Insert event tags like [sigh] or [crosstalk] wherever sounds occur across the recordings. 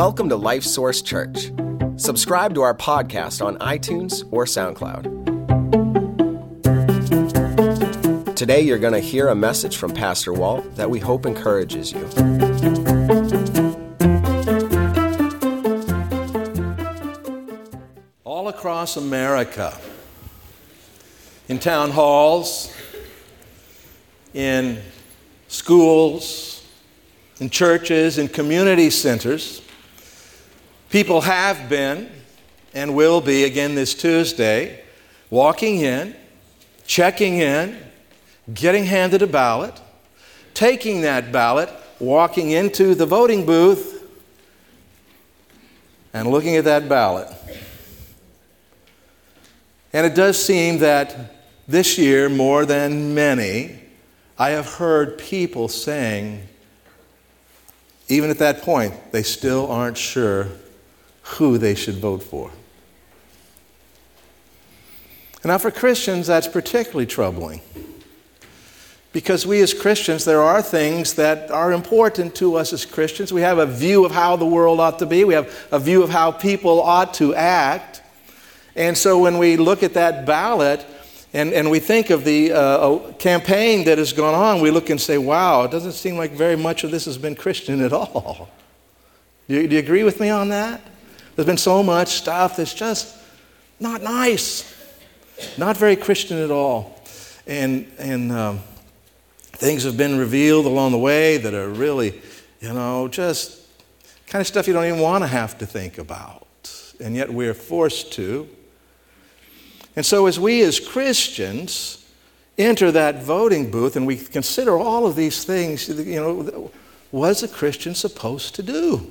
Welcome to Life Source Church. Subscribe to our podcast on iTunes or SoundCloud. Today, you're going to hear a message from Pastor Walt that we hope encourages you. All across America, in town halls, in schools, in churches, in community centers, people have been and will be again this Tuesday walking in, checking in, getting handed a ballot, taking that ballot, walking into the voting booth, and looking at that ballot. And it does seem that this year, more than many, I have heard people saying, even at that point, they still aren't sure who they should vote for. Now, for Christians, that's particularly troubling. Because we as Christians, there are things that are important to us as Christians. We have a view of how the world ought to be, we have a view of how people ought to act. And so when we look at that ballot and, and we think of the uh, campaign that has gone on, we look and say, wow, it doesn't seem like very much of this has been Christian at all. Do you, do you agree with me on that? There's been so much stuff that's just not nice, not very Christian at all. And, and um, things have been revealed along the way that are really, you know, just kind of stuff you don't even want to have to think about. And yet we're forced to. And so, as we as Christians enter that voting booth and we consider all of these things, you know, what is a Christian supposed to do?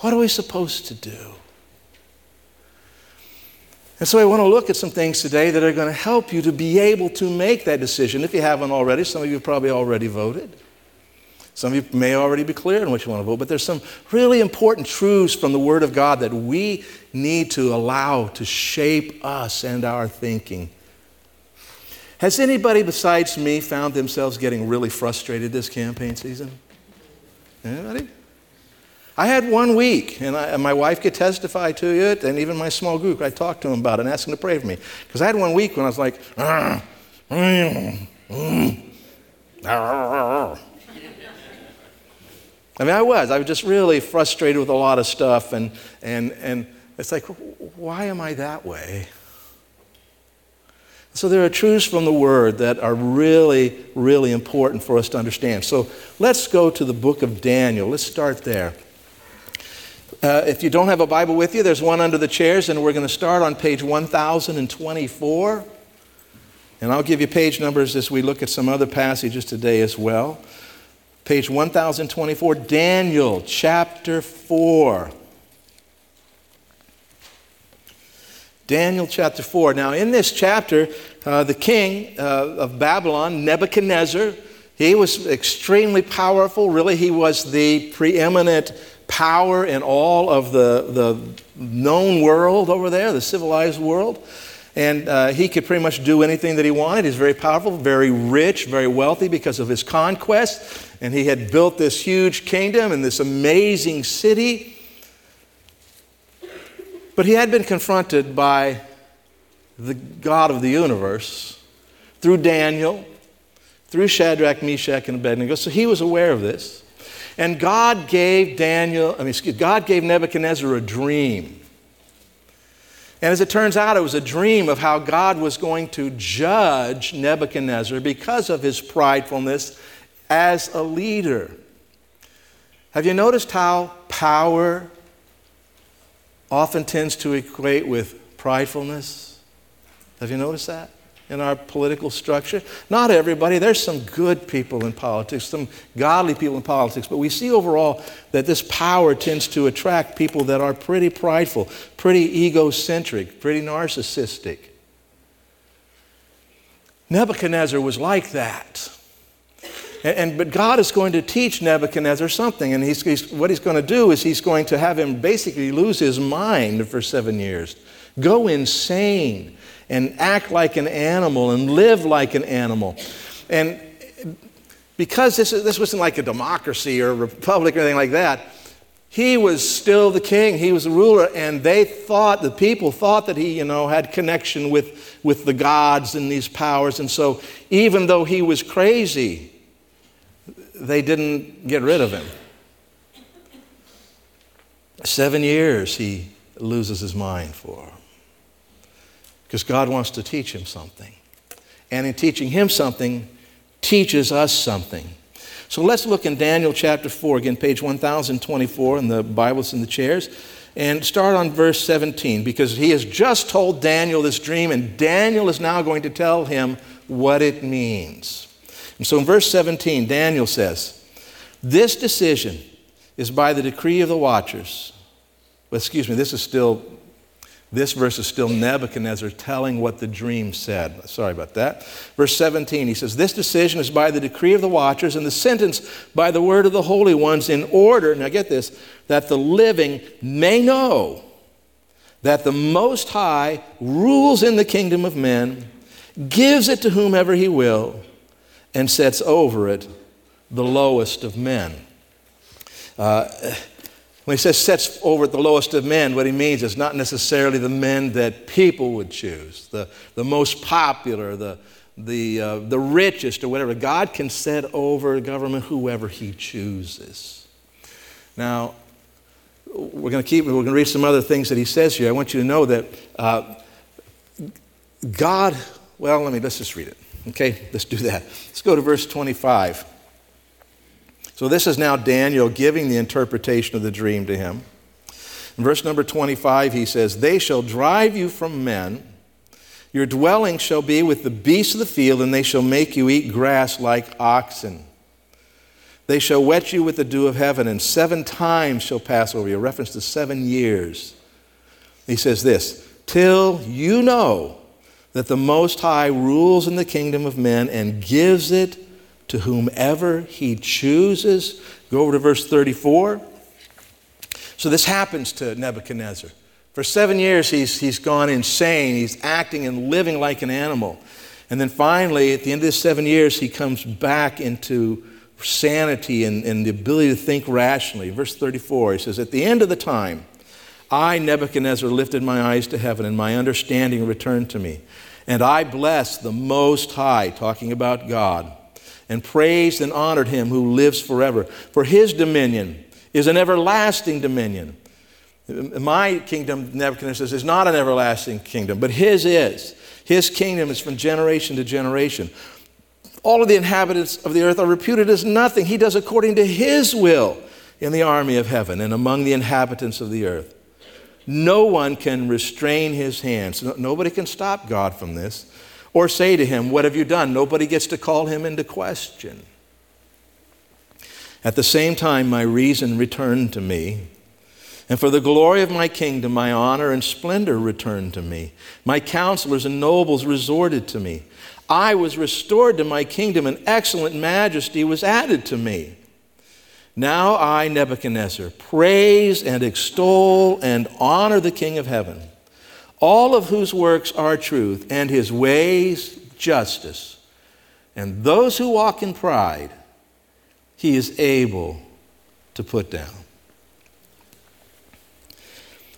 What are we supposed to do? And so I want to look at some things today that are going to help you to be able to make that decision. If you haven't already, some of you probably already voted. Some of you may already be clear on which you want to vote, but there's some really important truths from the Word of God that we need to allow to shape us and our thinking. Has anybody besides me found themselves getting really frustrated this campaign season? Anybody? I had one week, and, I, and, my wife could testify to it, and even my small group, I talked to them about it and asked them to pray for me. Because I had one week when I was like, ah, mm, mm, ah. I mean, I was. I was just really frustrated with a lot of stuff, and, and, and it's like, why am I that way? So there are truths from the Word that are really, really important for us to understand. So let's go to the book of Daniel. Let's start there. Uh, if you don't have a Bible with you, there's one under the chairs, and we're going to start on page 1024. And I'll give you page numbers as we look at some other passages today as well. Page 1024, Daniel chapter 4. Daniel chapter 4. Now, in this chapter, uh, the king uh, of Babylon, Nebuchadnezzar, he was extremely powerful. Really, he was the preeminent power in all of the, the known world over there, the civilized world. And uh, he could pretty much do anything that he wanted. He's very powerful, very rich, very wealthy because of his conquest. And he had built this huge kingdom and this amazing city. But he had been confronted by the God of the universe through Daniel, through Shadrach, Meshach, and Abednego. So he was aware of this. And God gave Daniel, I mean, God gave Nebuchadnezzar a dream. And as it turns out, it was a dream of how God was going to judge Nebuchadnezzar because of his pridefulness as a leader. Have you noticed how power often tends to equate with pridefulness? Have you noticed that? In our political structure. Not everybody, there's some good people in politics, some godly people in politics, but we see overall that this power tends to attract people that are pretty prideful, pretty egocentric, pretty narcissistic. Nebuchadnezzar was like that. And, and, but God is going to teach Nebuchadnezzar something, and he's, he's, what he's going to do is he's going to have him basically lose his mind for seven years, go insane, and act like an animal and live like an animal. And because this, this wasn't like a democracy or a republic or anything like that, He was still the king, he was the ruler, and they thought, the people thought that he, you know, had connection with, with the gods and these powers. And so, even though he was crazy, they didn't get rid of him. Seven years he loses his mind for. Because God wants to teach him something. And in teaching him something, teaches us something. So let's look in Daniel chapter 4, again, page 1024 in the Bibles in the chairs, and start on verse 17, because he has just told Daniel this dream, and Daniel is now going to tell him what it means. And so in verse 17, Daniel says, This decision is by the decree of the watchers. Well, excuse me, this is still this verse is still Nebuchadnezzar telling what the dream said. Sorry about that. Verse 17, he says, This decision is by the decree of the watchers, and the sentence by the word of the holy ones, in order, now get this, that the living may know that the Most High rules in the kingdom of men, gives it to whomever he will, and sets over it the lowest of men. Uh, when he says sets over the lowest of men, what he means is not necessarily the men that people would choose, the, the most popular, the, the, uh, the richest, or whatever. God can set over government whoever he chooses. Now, we're going to keep, we're going to read some other things that he says here. I want you to know that uh, God, well, let me, let's just read it. Okay, let's do that. Let's go to verse 25. So this is now Daniel giving the interpretation of the dream to him. In verse number 25, he says, They shall drive you from men. Your dwelling shall be with the beasts of the field, and they shall make you eat grass like oxen. They shall wet you with the dew of heaven, and seven times shall pass over you. A reference to seven years. He says this Till you know that the Most High rules in the kingdom of men and gives it to whomever he chooses. Go over to verse 34. So this happens to Nebuchadnezzar. For seven years, he's, he's gone insane. He's acting and living like an animal. And then finally, at the end of the seven years, he comes back into sanity and, and the ability to think rationally. Verse 34, he says, At the end of the time, I, Nebuchadnezzar, lifted my eyes to heaven, and my understanding returned to me. And I blessed the Most High, talking about God and praised and honored him who lives forever. For his dominion is an everlasting dominion. My kingdom, Nebuchadnezzar says, is not an everlasting kingdom, but his is. His kingdom is from generation to generation. All of the inhabitants of the earth are reputed as nothing. He does according to his will in the army of heaven and among the inhabitants of the earth. No one can restrain his hands. nobody can stop God from this or say to him, What have you done? Nobody gets to call him into question. At the same time, my reason returned to me. And for the glory of my kingdom, my honor and splendor returned to me. My counselors and nobles resorted to me. I was restored to my kingdom, and excellent majesty was added to me. Now I, Nebuchadnezzar, praise and extol and honor the King of heaven all of whose works are truth, and his ways justice. And those who walk in pride, he is able to put down.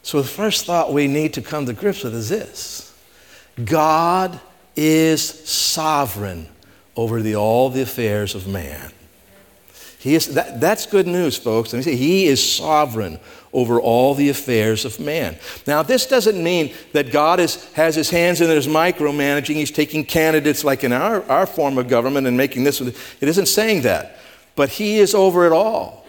So, the first thought we need to come to grips with is this God is sovereign over the, all the affairs of man. He is, that, that's good news, folks. He is sovereign over all the affairs of man. Now, this doesn't mean that God is, has his hands in his micromanaging. He's taking candidates like in our, our form of government and making this. It isn't saying that. But he is over it all.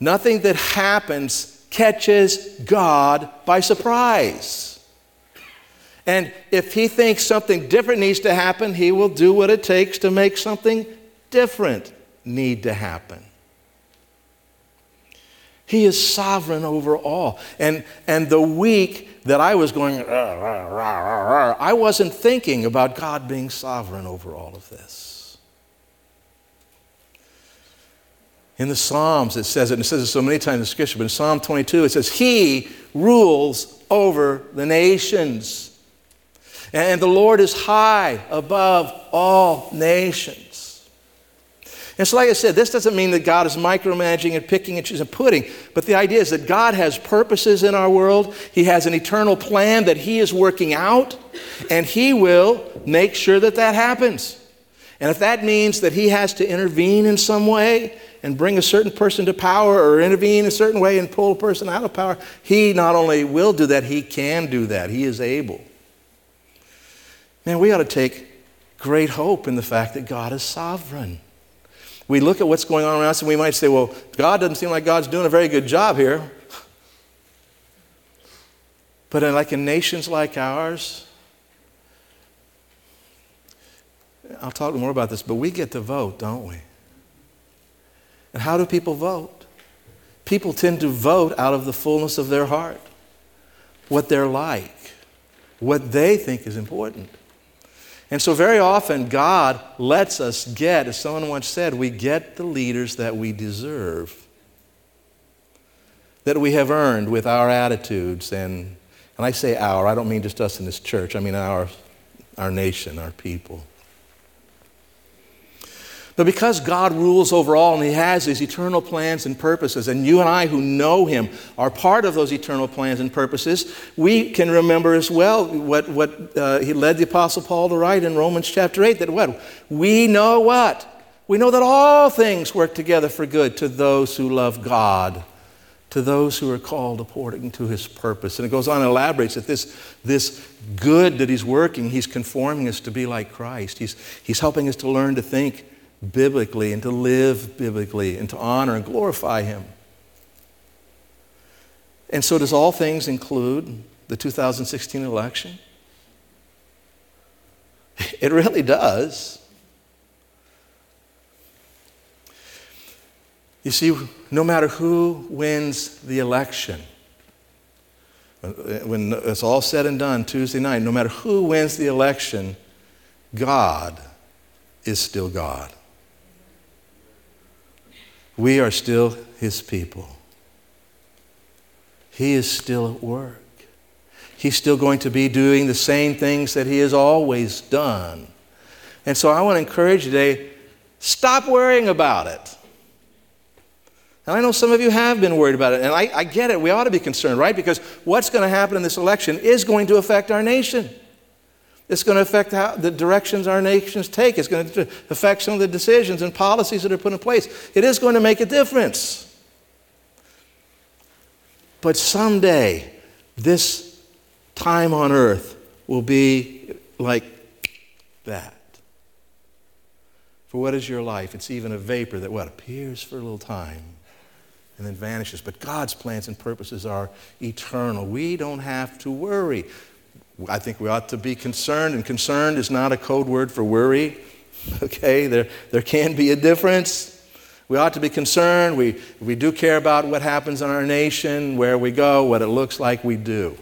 Nothing that happens catches God by surprise. And if he thinks something different needs to happen, he will do what it takes to make something different need to happen. He is sovereign over all. And, and the week that I was going, I wasn't thinking about God being sovereign over all of this. In the Psalms, it says it, and it says it so many times in Scripture, but in Psalm 22, it says, He rules over the nations. And the Lord is high above all nations. And so, like I said, this doesn't mean that God is micromanaging and picking and choosing and putting, but the idea is that God has purposes in our world. He has an eternal plan that He is working out, and He will make sure that that happens. And if that means that He has to intervene in some way and bring a certain person to power or intervene a certain way and pull a person out of power, He not only will do that, He can do that. He is able. Man, we ought to take great hope in the fact that God is sovereign we look at what's going on around us and we might say, well, God doesn't seem like God's doing a very good job here. But in, like in nations like ours, I'll talk more about this, but we get to vote, don't we? And how do people vote? People tend to vote out of the fullness of their heart, what they're like, what they think is important. And so, very often, God lets us get, as someone once said, we get the leaders that we deserve, that we have earned with our attitudes. And, and I say our, I don't mean just us in this church, I mean our, our nation, our people. But because God rules over all and He has these eternal plans and purposes, and you and I who know Him are part of those eternal plans and purposes, we can remember as well what, what uh, He led the Apostle Paul to write in Romans chapter 8 that what? We know what? We know that all things work together for good to those who love God, to those who are called according to His purpose. And it goes on and elaborates that this, this good that He's working, He's conforming us to be like Christ. He's, he's helping us to learn to think biblically and to live biblically and to honor and glorify Him. And so, does all things include the 2016 election? [laughs] It really does. You see, no matter who wins the election, when it's all said and done Tuesday night, no matter who wins the election, God is still God. We are still His people. He is still at work. He's still going to be doing the same things that He has always done. And so I want to encourage you today stop worrying about it. And I know some of you have been worried about it, and I, I get it. We ought to be concerned, right? Because what's going to happen in this election is going to affect our nation. It's going to affect how, the directions our nations take. It's going to affect some of the decisions and policies that are put in place. It is going to make a difference. But someday, this time on earth will be like that. For what is your life? It's even a vapor that what appears for a little time and then vanishes. But God's plans and purposes are eternal. We don't have to worry. I think we ought to be concerned, and concerned is not a code word for worry. [laughs] Okay, there, there can be a difference. We ought to be concerned. We, we do care about what happens in our nation, where we go, what it looks like we do,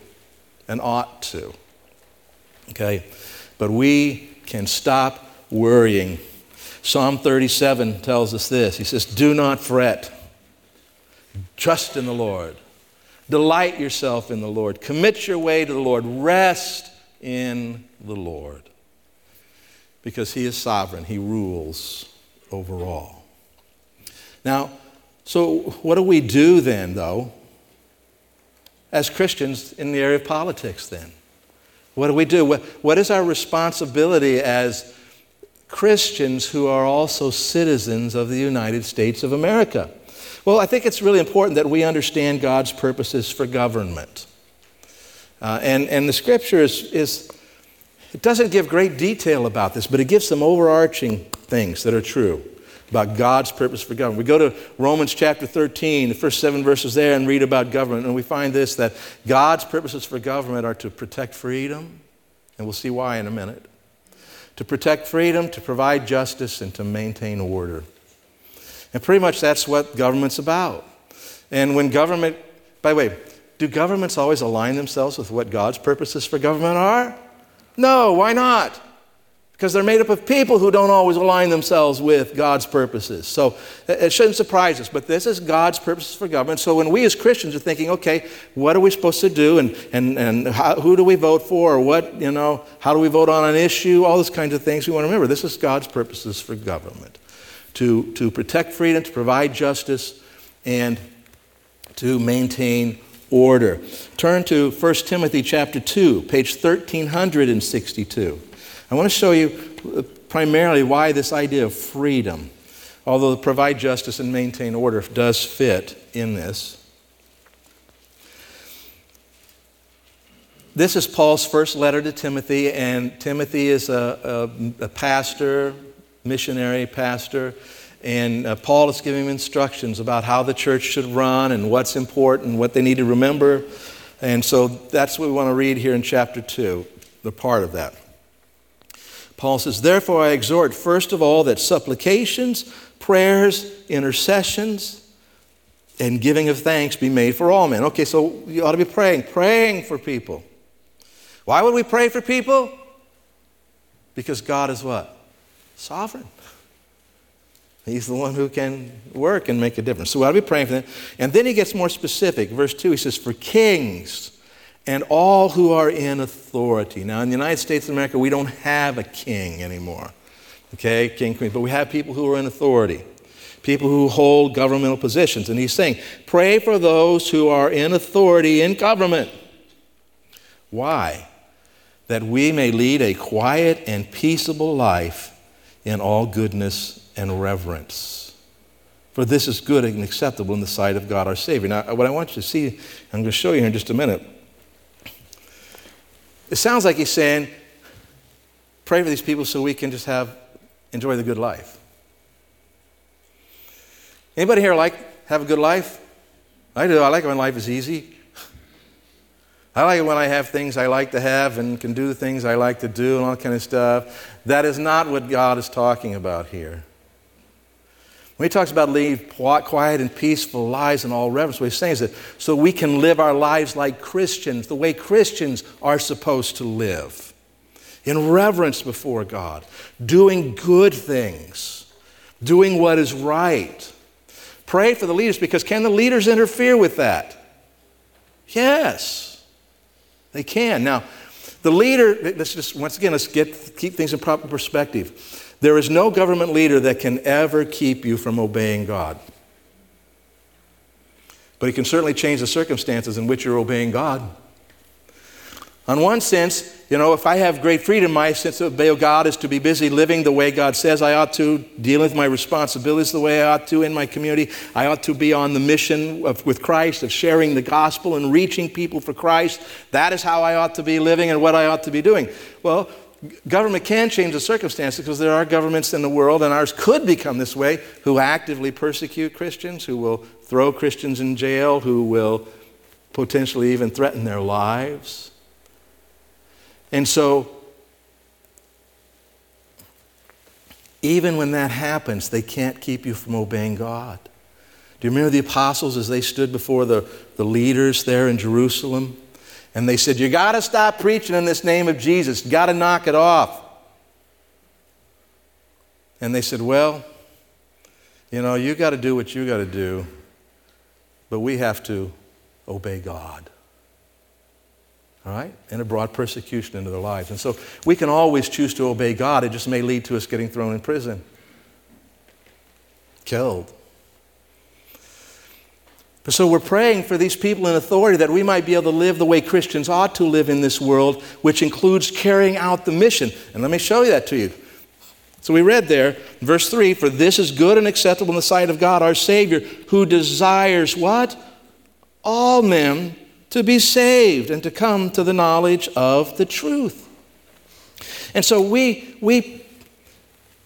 and ought to. Okay, but we can stop worrying. Psalm 37 tells us this He says, Do not fret, trust in the Lord. Delight yourself in the Lord. Commit your way to the Lord. Rest in the Lord. Because He is sovereign, He rules over all. Now, so what do we do then, though, as Christians in the area of politics then? What do we do? What, is our responsibility as Christians who are also citizens of the United States of America? Well, I think it's really important that we understand God's purposes for government. Uh, and, and the scripture is, is, it doesn't give great detail about this, but it gives some overarching things that are true about God's purpose for government. We go to Romans chapter 13, the first seven verses there, and read about government, and we find this that God's purposes for government are to protect freedom, and we'll see why in a minute. To protect freedom, to provide justice, and to maintain order. And pretty much that's what government's about. And when government, by the way, do governments always align themselves with what God's purposes for government are? No, why not? Because they're made up of people who don't always align themselves with God's purposes. So uh, it shouldn't surprise us, but this is God's purposes for government. So when we as Christians are thinking, okay, what are we supposed to do and, and, and how, who do we vote for or what, you know, how do we vote on an issue, all those kinds of things, we want to remember this is God's purposes for government to, to protect freedom, to provide justice, and to maintain order. Turn to 1 Timothy chapter 2, page 1362. I want to show you uh, primarily why this idea of freedom, although provide justice and maintain order, does fit in this. This is Paul's first letter to Timothy, and Timothy is a, a, a pastor, missionary pastor, and uh, Paul is giving instructions about how the church should run and what's important, what they need to remember. And so that's what we want to read here in chapter 2, the part of that. Paul says, Therefore, I exhort, first of all, that supplications, prayers, intercessions, and giving of thanks be made for all men. Okay, so you ought to be praying, praying for people. Why would we pray for people? Because God is what? Sovereign. He's the one who can work and make a difference. So to be praying for them. And then he gets more specific. Verse 2, he says, For kings and all who are in authority. Now, in the United States of America, we don't have a king anymore. Okay, king, queen. But we have people who are in authority, people who hold governmental positions. And he's saying, Pray for those who are in authority in government. Why? That we may lead a quiet and peaceable life in all goodness and reverence. For this is good and acceptable in the sight of God our Savior. Now, what I want you to see, I'm going to show you here in just a minute. It sounds like he's saying, pray for these people so we can just have enjoy the good life. Anybody here like have a good life? I do. I like when life is easy. I like it when I have things I like to have and can do the things I like to do and all that kind of stuff. That is not what God is talking about here. When he talks about lead quiet and peaceful lives and all reverence, what he's saying is that so we can live our lives like Christians, the way Christians are supposed to live, in reverence before God, doing good things, doing what is right. Pray for the leaders because can the leaders interfere with that? Yes, they can. Now, the leader, let's just, once again, let's get, keep things in proper perspective. There is no government leader that can ever keep you from obeying God. But he can certainly change the circumstances in which you're obeying God. On one sense, you know, if I have great freedom, my sense of obey God is to be busy living the way God says I ought to, dealing with my responsibilities the way I ought to in my community. I ought to be on the mission of, with Christ of sharing the gospel and reaching people for Christ. That is how I ought to be living and what I ought to be doing. Well, government can change the circumstances because there are governments in the world, and ours could become this way, who actively persecute Christians, who will throw Christians in jail, who will potentially even threaten their lives. And so, even when that happens, they can't keep you from obeying God. Do you remember the apostles as they stood before the, the leaders there in Jerusalem? And they said, You got to stop preaching in this name of Jesus. Got to knock it off. And they said, Well, you know, you got to do what you got to do, but we have to obey God. All right? And it brought persecution into their lives. And so we can always choose to obey God. It just may lead to us getting thrown in prison, killed. So we're praying for these people in authority that we might be able to live the way Christians ought to live in this world, which includes carrying out the mission. And let me show you that to you. So we read there, verse 3 For this is good and acceptable in the sight of God our Savior, who desires what? All men to be saved and to come to the knowledge of the truth. And so we, we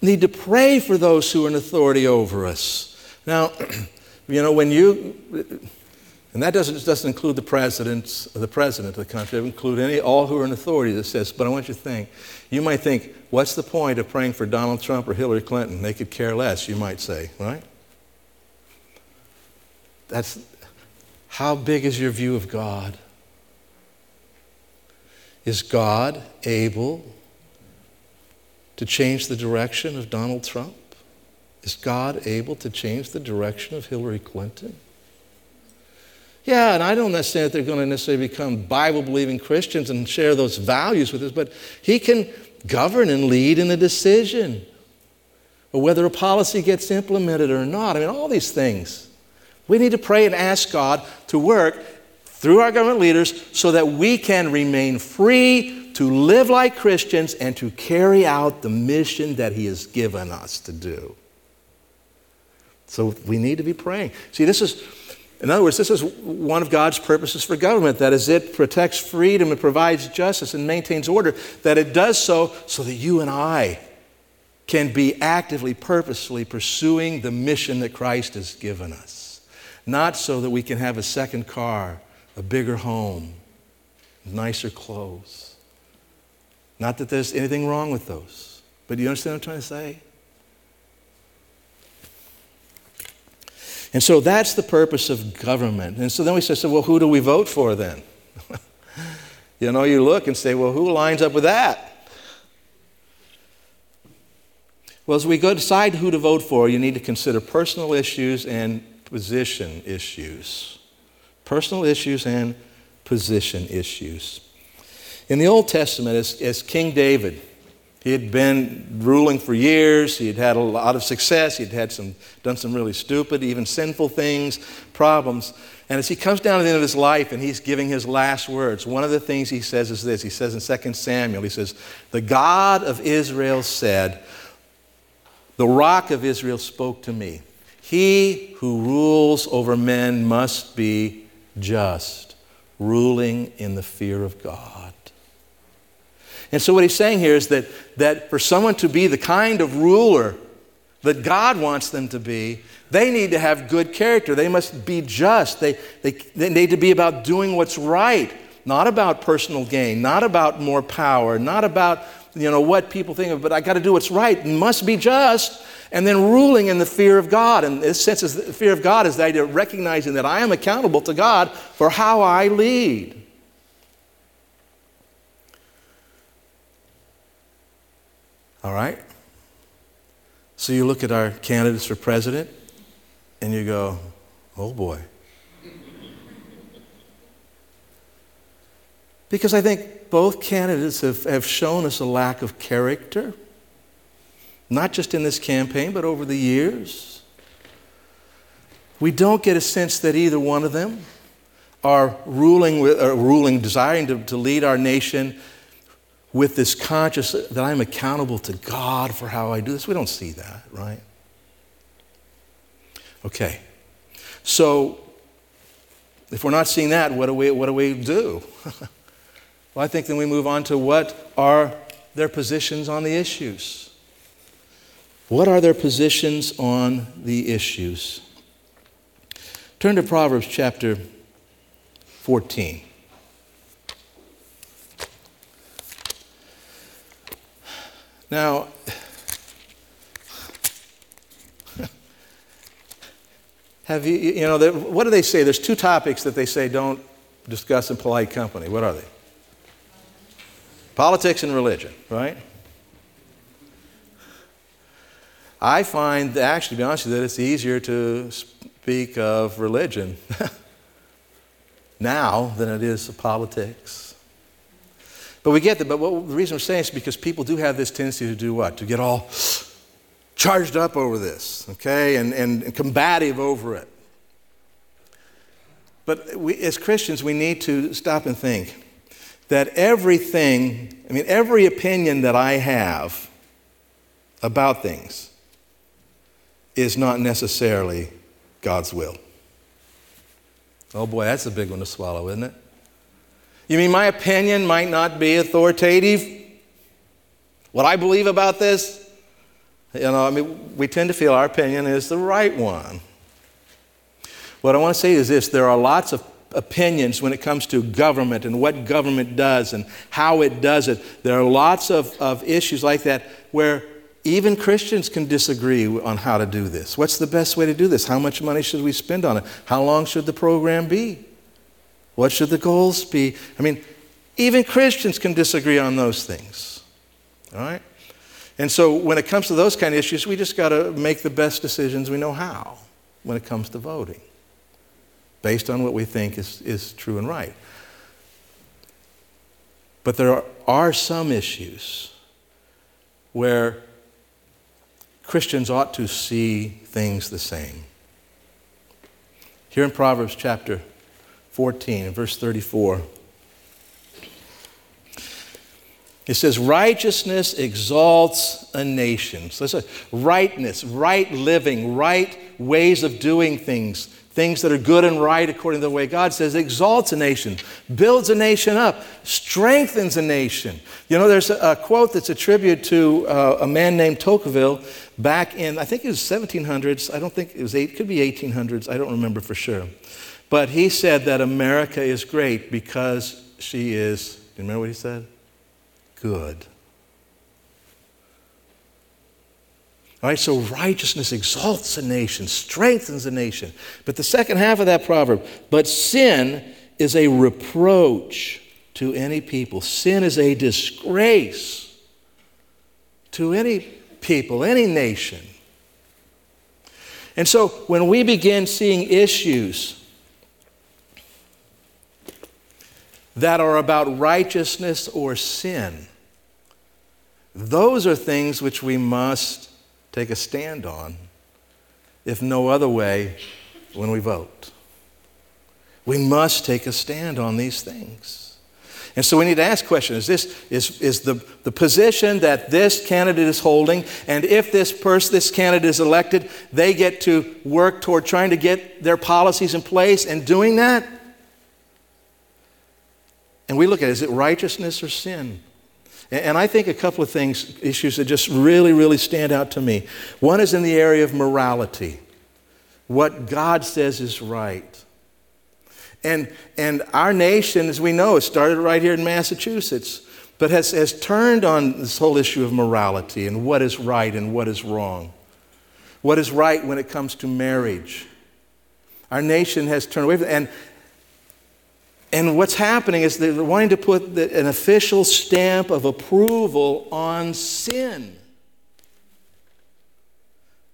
need to pray for those who are in authority over us. Now, [clears throat] You know, when you, and that doesn't, doesn't include the presidents, the president of the country, it include any, all who are in authority that says, but I want you to think, you might think, what's the point of praying for Donald Trump or Hillary Clinton? They could care less, you might say, right? That's, how big is your view of God? Is God able to change the direction of Donald Trump? Is God able to change the direction of Hillary Clinton? Yeah, and I don't necessarily think they're going to necessarily become Bible believing Christians and share those values with us, but He can govern and lead in a decision. or whether a policy gets implemented or not. I mean, all these things. We need to pray and ask God to work through our government leaders so that we can remain free to live like Christians and to carry out the mission that He has given us to do. So we need to be praying. See, this is, in other words, this is one of God's purposes for government. That is, it protects freedom and provides justice and maintains order. That it does so so that you and I can be actively, purposefully pursuing the mission that Christ has given us. Not so that we can have a second car a bigger home, nicer clothes. Not that there's anything wrong with those, but do you understand what I'm trying to say? And so that's the purpose of government. And so then we say, so, well, who do we vote for then? [laughs] you know, you look and say, well, who lines up with that? Well, as we go decide who to vote for, you need to consider personal issues and position issues personal issues and position issues. In the Old Testament, as, as King David, he had been ruling for years. He had had a lot of success. He'd had some, done some really stupid, even sinful things, problems. And as he comes down to the end of his life and he's giving his last words, one of the things he says is this. He says in 2 Samuel, he says, The God of Israel said, The rock of Israel spoke to me. He who rules over men must be just, ruling in the fear of God. And so, what he's saying here is that, that for someone to be the kind of ruler that God wants them to be, they need to have good character. They must be just. They, they, they need to be about doing what's right, not about personal gain, not about more power, not about you know, what people think of, but I got to do what's right. It must be just and then ruling in the fear of God. And this sense is the fear of God is the idea of recognizing that I am accountable to God for how I lead. All right? So you look at our candidates for president and you go, oh boy. [laughs] Because I think both candidates have, have shown us a lack of character not just in this campaign, but over the years. We don't get a sense that either one of them are ruling, with, are ruling desiring to, to lead our nation with this conscious that I'm accountable to God for how I do this. We don't see that, right? Okay. So, if we're not seeing that, what do we, what do, we do? [laughs] well, I think then we move on to what are their positions on the issues. What are their positions on the issues? Turn to Proverbs chapter 14. Now, [laughs] have you, you know, what do they say? There's two topics that they say don't discuss in polite company. What are they? Politics and religion, right? I find, actually, to be honest with you, that it's easier to speak of religion [laughs] now than it is of politics. But we get that. But what, the reason we're saying is because people do have this tendency to do what? To get all [gasps] charged up over this, okay, and, and, and combative over it. But we, as Christians, we need to stop and think that everything, I mean, every opinion that I have about things is not necessarily God's will. Oh boy, that's a big one to swallow, isn't it? You mean my opinion might not be authoritative? What I believe about this? You know, I mean, we tend to feel our opinion is the right one. What I want to say is this there are lots of opinions when it comes to government and what government does and how it does it. There are lots of, of issues like that where even Christians can disagree on how to do this. What's the best way to do this? How much money should we spend on it? How long should the program be? What should the goals be? I mean, even Christians can disagree on those things. All right? And so when it comes to those kind of issues, we just got to make the best decisions we know how when it comes to voting, based on what we think is, is true and right. But there are, are some issues where Christians ought to see things the same. Here in Proverbs chapter 14, verse 34, it says, Righteousness exalts a nation. So that's a rightness, right living, right ways of doing things, things that are good and right according to the way God says, exalts a nation, builds a nation up, strengthens a nation. You know, there's a, a quote that's attributed to uh, a man named Tocqueville back in, I think it was 1700s. I don't think it was, eight, could be 1800s. I don't remember for sure. But he said that America is great because she is, do you remember what he said? Good. Right, so righteousness exalts a nation, strengthens a nation. But the second half of that proverb, but sin is a reproach to any people. Sin is a disgrace to any people, any nation. And so when we begin seeing issues that are about righteousness or sin, those are things which we must take a stand on, if no other way, when we vote. We must take a stand on these things. And so we need to ask questions. Is this is, is the, the position that this candidate is holding, and if this person, this candidate is elected, they get to work toward trying to get their policies in place and doing that? And we look at it, is it righteousness or sin? And I think a couple of things, issues that just really, really stand out to me. One is in the area of morality, what God says is right. And, and our nation, as we know, it started right here in Massachusetts, but has, has turned on this whole issue of morality and what is right and what is wrong. What is right when it comes to marriage. Our nation has turned away from and and what's happening is they're wanting to put the, an official stamp of approval on sin.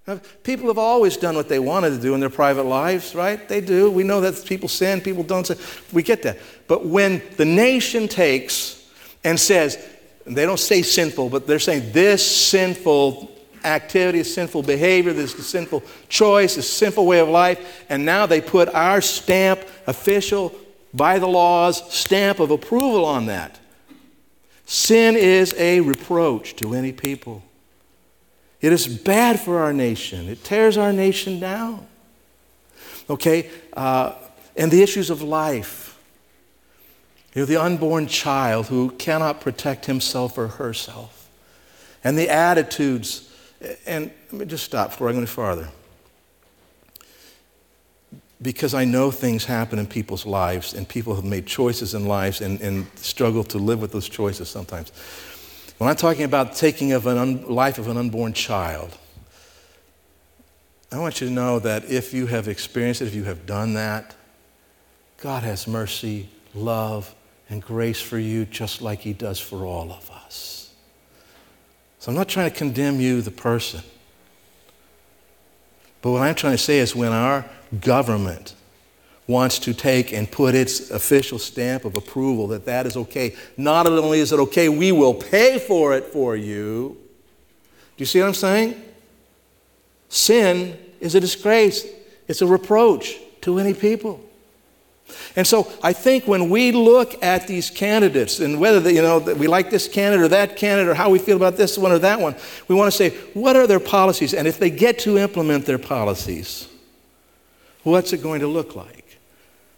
Now, people have always done what they wanted to do in their private lives, right? They do. We know that people sin, people don't sin. We get that. But when the nation takes and says, and they don't say sinful, but they're saying this sinful activity, this sinful behavior, this sinful choice, this sinful way of life, and now they put our stamp, official by the law's stamp of approval on that. Sin is a reproach to any people. It is bad for our nation. It tears our nation down. Okay? Uh, and the issues of life. You know, the unborn child who cannot protect himself or herself. And the attitudes. And let me just stop before I go any farther because I know things happen in people's lives and people have made choices in lives and, and struggle to live with those choices sometimes. When I'm talking about taking of an un, life of an unborn child, I want you to know that if you have experienced it, if you have done that, God has mercy, love, and grace for you just like He does for all of us. So I'm not trying to condemn you, the person. But what I'm trying to say is when our government wants to take and put its official stamp of approval that that is okay. Not only is it okay, we will pay for it for you. Do you see what I'm saying? Sin is a disgrace, it's a reproach to any people. And so I think when we look at these candidates and whether they, you know we like this candidate or that candidate or how we feel about this one or that one, we want to say what are their policies and if they get to implement their policies, What's it going to look like?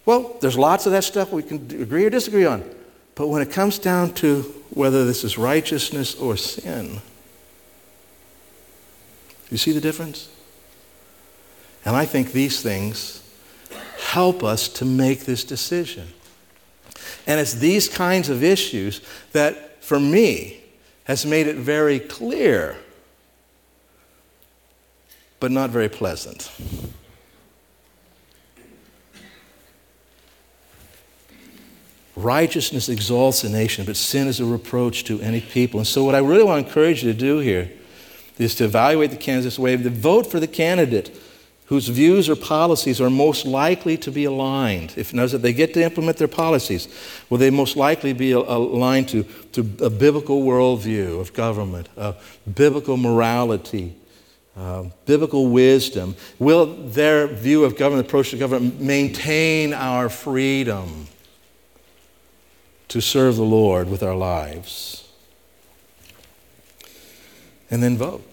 Well, there's lots of that stuff we can agree or disagree on. But when it comes down to whether this is righteousness or sin, you see the difference? And I think these things help us to make this decision. And it's these kinds of issues that, for me, has made it very clear, but not very pleasant. Righteousness exalts a nation, but sin is a reproach to any people. And so, what I really want to encourage you to do here is to evaluate the candidate's way, to vote for the candidate whose views or policies are most likely to be aligned. If that they get to implement their policies, will they most likely be aligned to, to a biblical worldview of government, a biblical morality, biblical wisdom? Will their view of government, approach to government, maintain our freedom to serve the Lord with our lives? And then vote.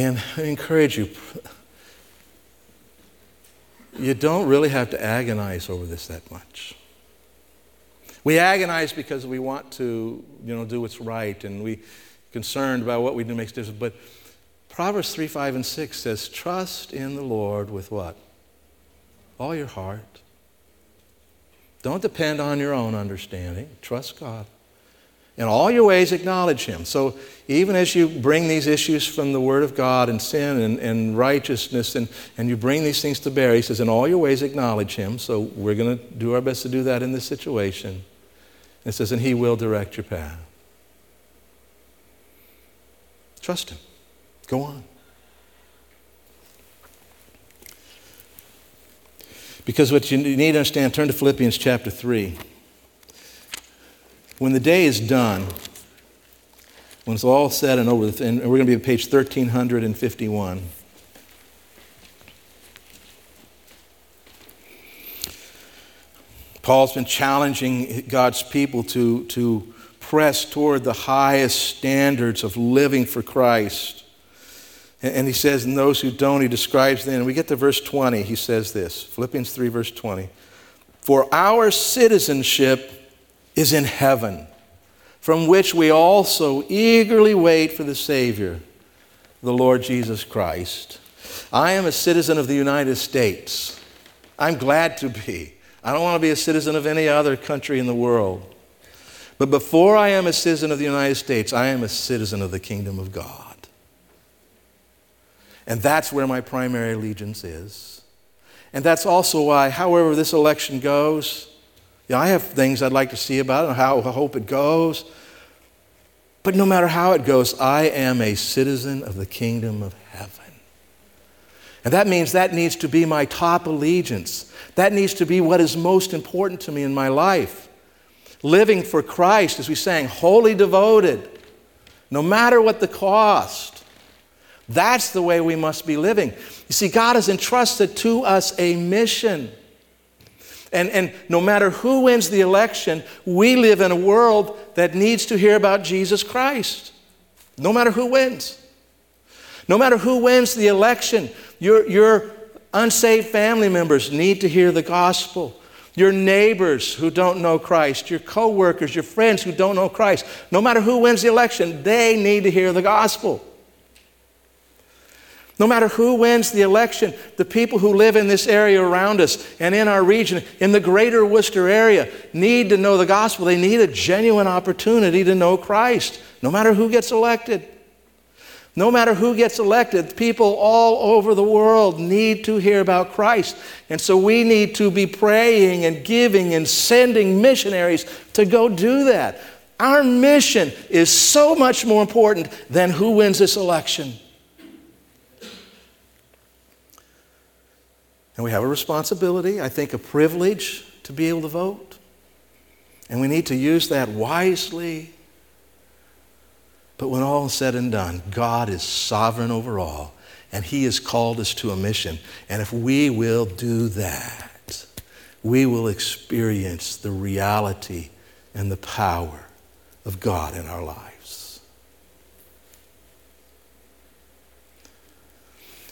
And I encourage you, you don't really have to agonize over this that much. We agonize because we want to, you know, do what's right and we concerned about what we do makes difference. But Proverbs 3, 5, and 6 says, trust in the Lord with what? All your heart. Don't depend on your own understanding. Trust God. In all your ways, acknowledge Him. So, even as you bring these issues from the Word of God and sin and, and righteousness, and, and you bring these things to bear, He says, In all your ways, acknowledge Him. So, we're going to do our best to do that in this situation. It says, And He will direct your path. Trust Him. Go on. Because what you need to understand, turn to Philippians chapter 3. When the day is done, when it's all said and over, and we're going to be at page 1351. Paul's been challenging God's people to, to press toward the highest standards of living for Christ. And he says, and those who don't, he describes then. And we get to verse 20, he says this Philippians 3, verse 20. For our citizenship is in heaven, from which we also eagerly wait for the Savior, the Lord Jesus Christ. I am a citizen of the United States. I'm glad to be. I don't want to be a citizen of any other country in the world. But before I am a citizen of the United States, I am a citizen of the kingdom of God. And that's where my primary allegiance is. And that's also why, however this election goes, I have things I'd like to see about it, and how I hope it goes. But no matter how it goes, I am a citizen of the kingdom of heaven. And that means that needs to be my top allegiance. That needs to be what is most important to me in my life. Living for Christ, as we sang, wholly devoted, no matter what the cost. That's the way we must be living. You see, God has entrusted to us a mission. And, and no matter who wins the election, we live in a world that needs to hear about Jesus Christ. No matter who wins. No matter who wins the election, your, your unsaved family members need to hear the gospel. Your neighbors who don't know Christ, your coworkers, your friends who don't know Christ, no matter who wins the election, they need to hear the gospel. No matter who wins the election, the people who live in this area around us and in our region, in the greater Worcester area, need to know the gospel. They need a genuine opportunity to know Christ, no matter who gets elected. No matter who gets elected, people all over the world need to hear about Christ. And so we need to be praying and giving and sending missionaries to go do that. Our mission is so much more important than who wins this election. And we have a responsibility, I think a privilege to be able to vote. And we need to use that wisely. But when all is said and done, God is sovereign over all, and He has called us to a mission. And if we will do that, we will experience the reality and the power of God in our lives.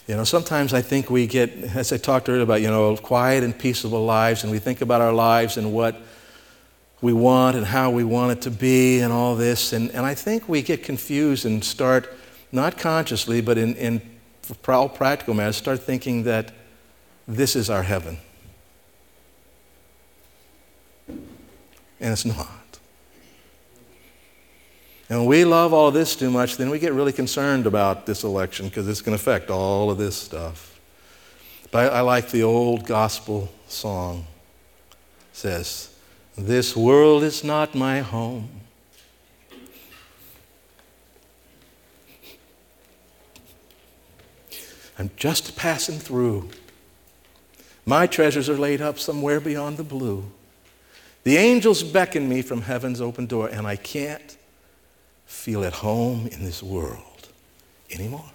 You know, sometimes I think we get, as I talked earlier about, you know, quiet and peaceable lives, and we think about our lives and what we want and how we want it to be and all this. And, and I think we get confused and start, not consciously, but in, in for all practical matters, start thinking that this is our heaven. And it's not. And we love all this too much, then we get really concerned about this election because it's going to affect all of this stuff. But I, I like the old gospel song. It says, This world is not my home. I'm just passing through. My treasures are laid up somewhere beyond the blue. The angels beckon me from heaven's open door, and I can't feel at home in this world anymore.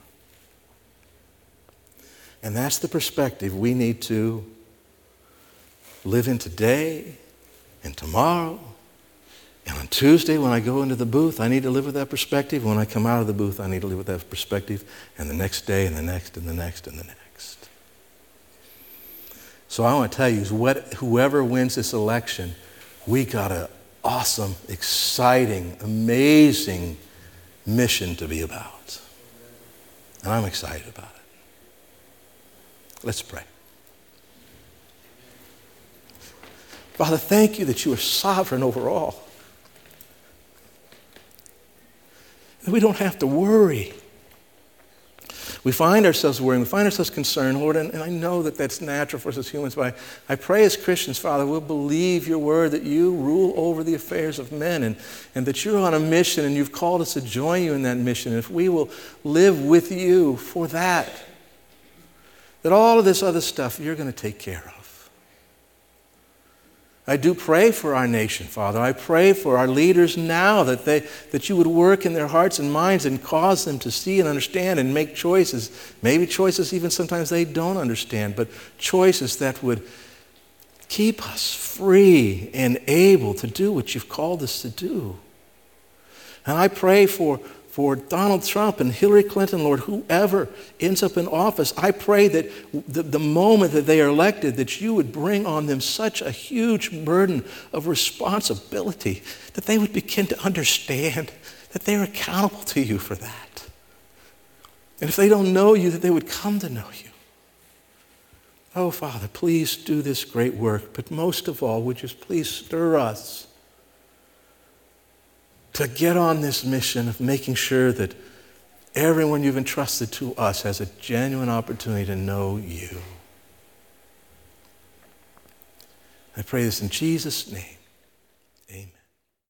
And that's the perspective we need to live in today and tomorrow. And on Tuesday, when I go into the booth, I need to live with that perspective. When I come out of the booth, I need to live with that perspective. And the next day, and the next, and the next, and the next. So I want to tell you, whoever wins this election, we got an awesome, exciting, amazing mission to be about. And I'm excited about it. Let's pray. Father, thank you that you are sovereign over all. That We don't have to worry. We find ourselves worrying, we find ourselves concerned, Lord, and, and, I know that that's natural for us as humans, but I, I pray as Christians, Father, we'll believe your word that you rule over the affairs of men and, and that you're on a mission and you've called us to join you in that mission. And if we will live with you for that, that all of this other stuff you're going to take care of. I do pray for our nation, Father. I pray for our leaders now that, they, that you would work in their hearts and minds and cause them to see and understand and make choices. Maybe choices even sometimes they don't understand, but choices that would keep us free and able to do what you've called us to do. And I pray for for Donald Trump and Hillary Clinton, Lord, whoever ends up in office, I pray that the, the, moment that they are elected, that you would bring on them such a huge burden of responsibility that they would begin to understand that they're accountable to you for that. And if they don't know you, that they would come to know you. Oh, Father, please do this great work, but most of all, would you please stir us to get on this mission of making sure that everyone you've entrusted to us has a genuine opportunity to know you. I pray this in Jesus' name.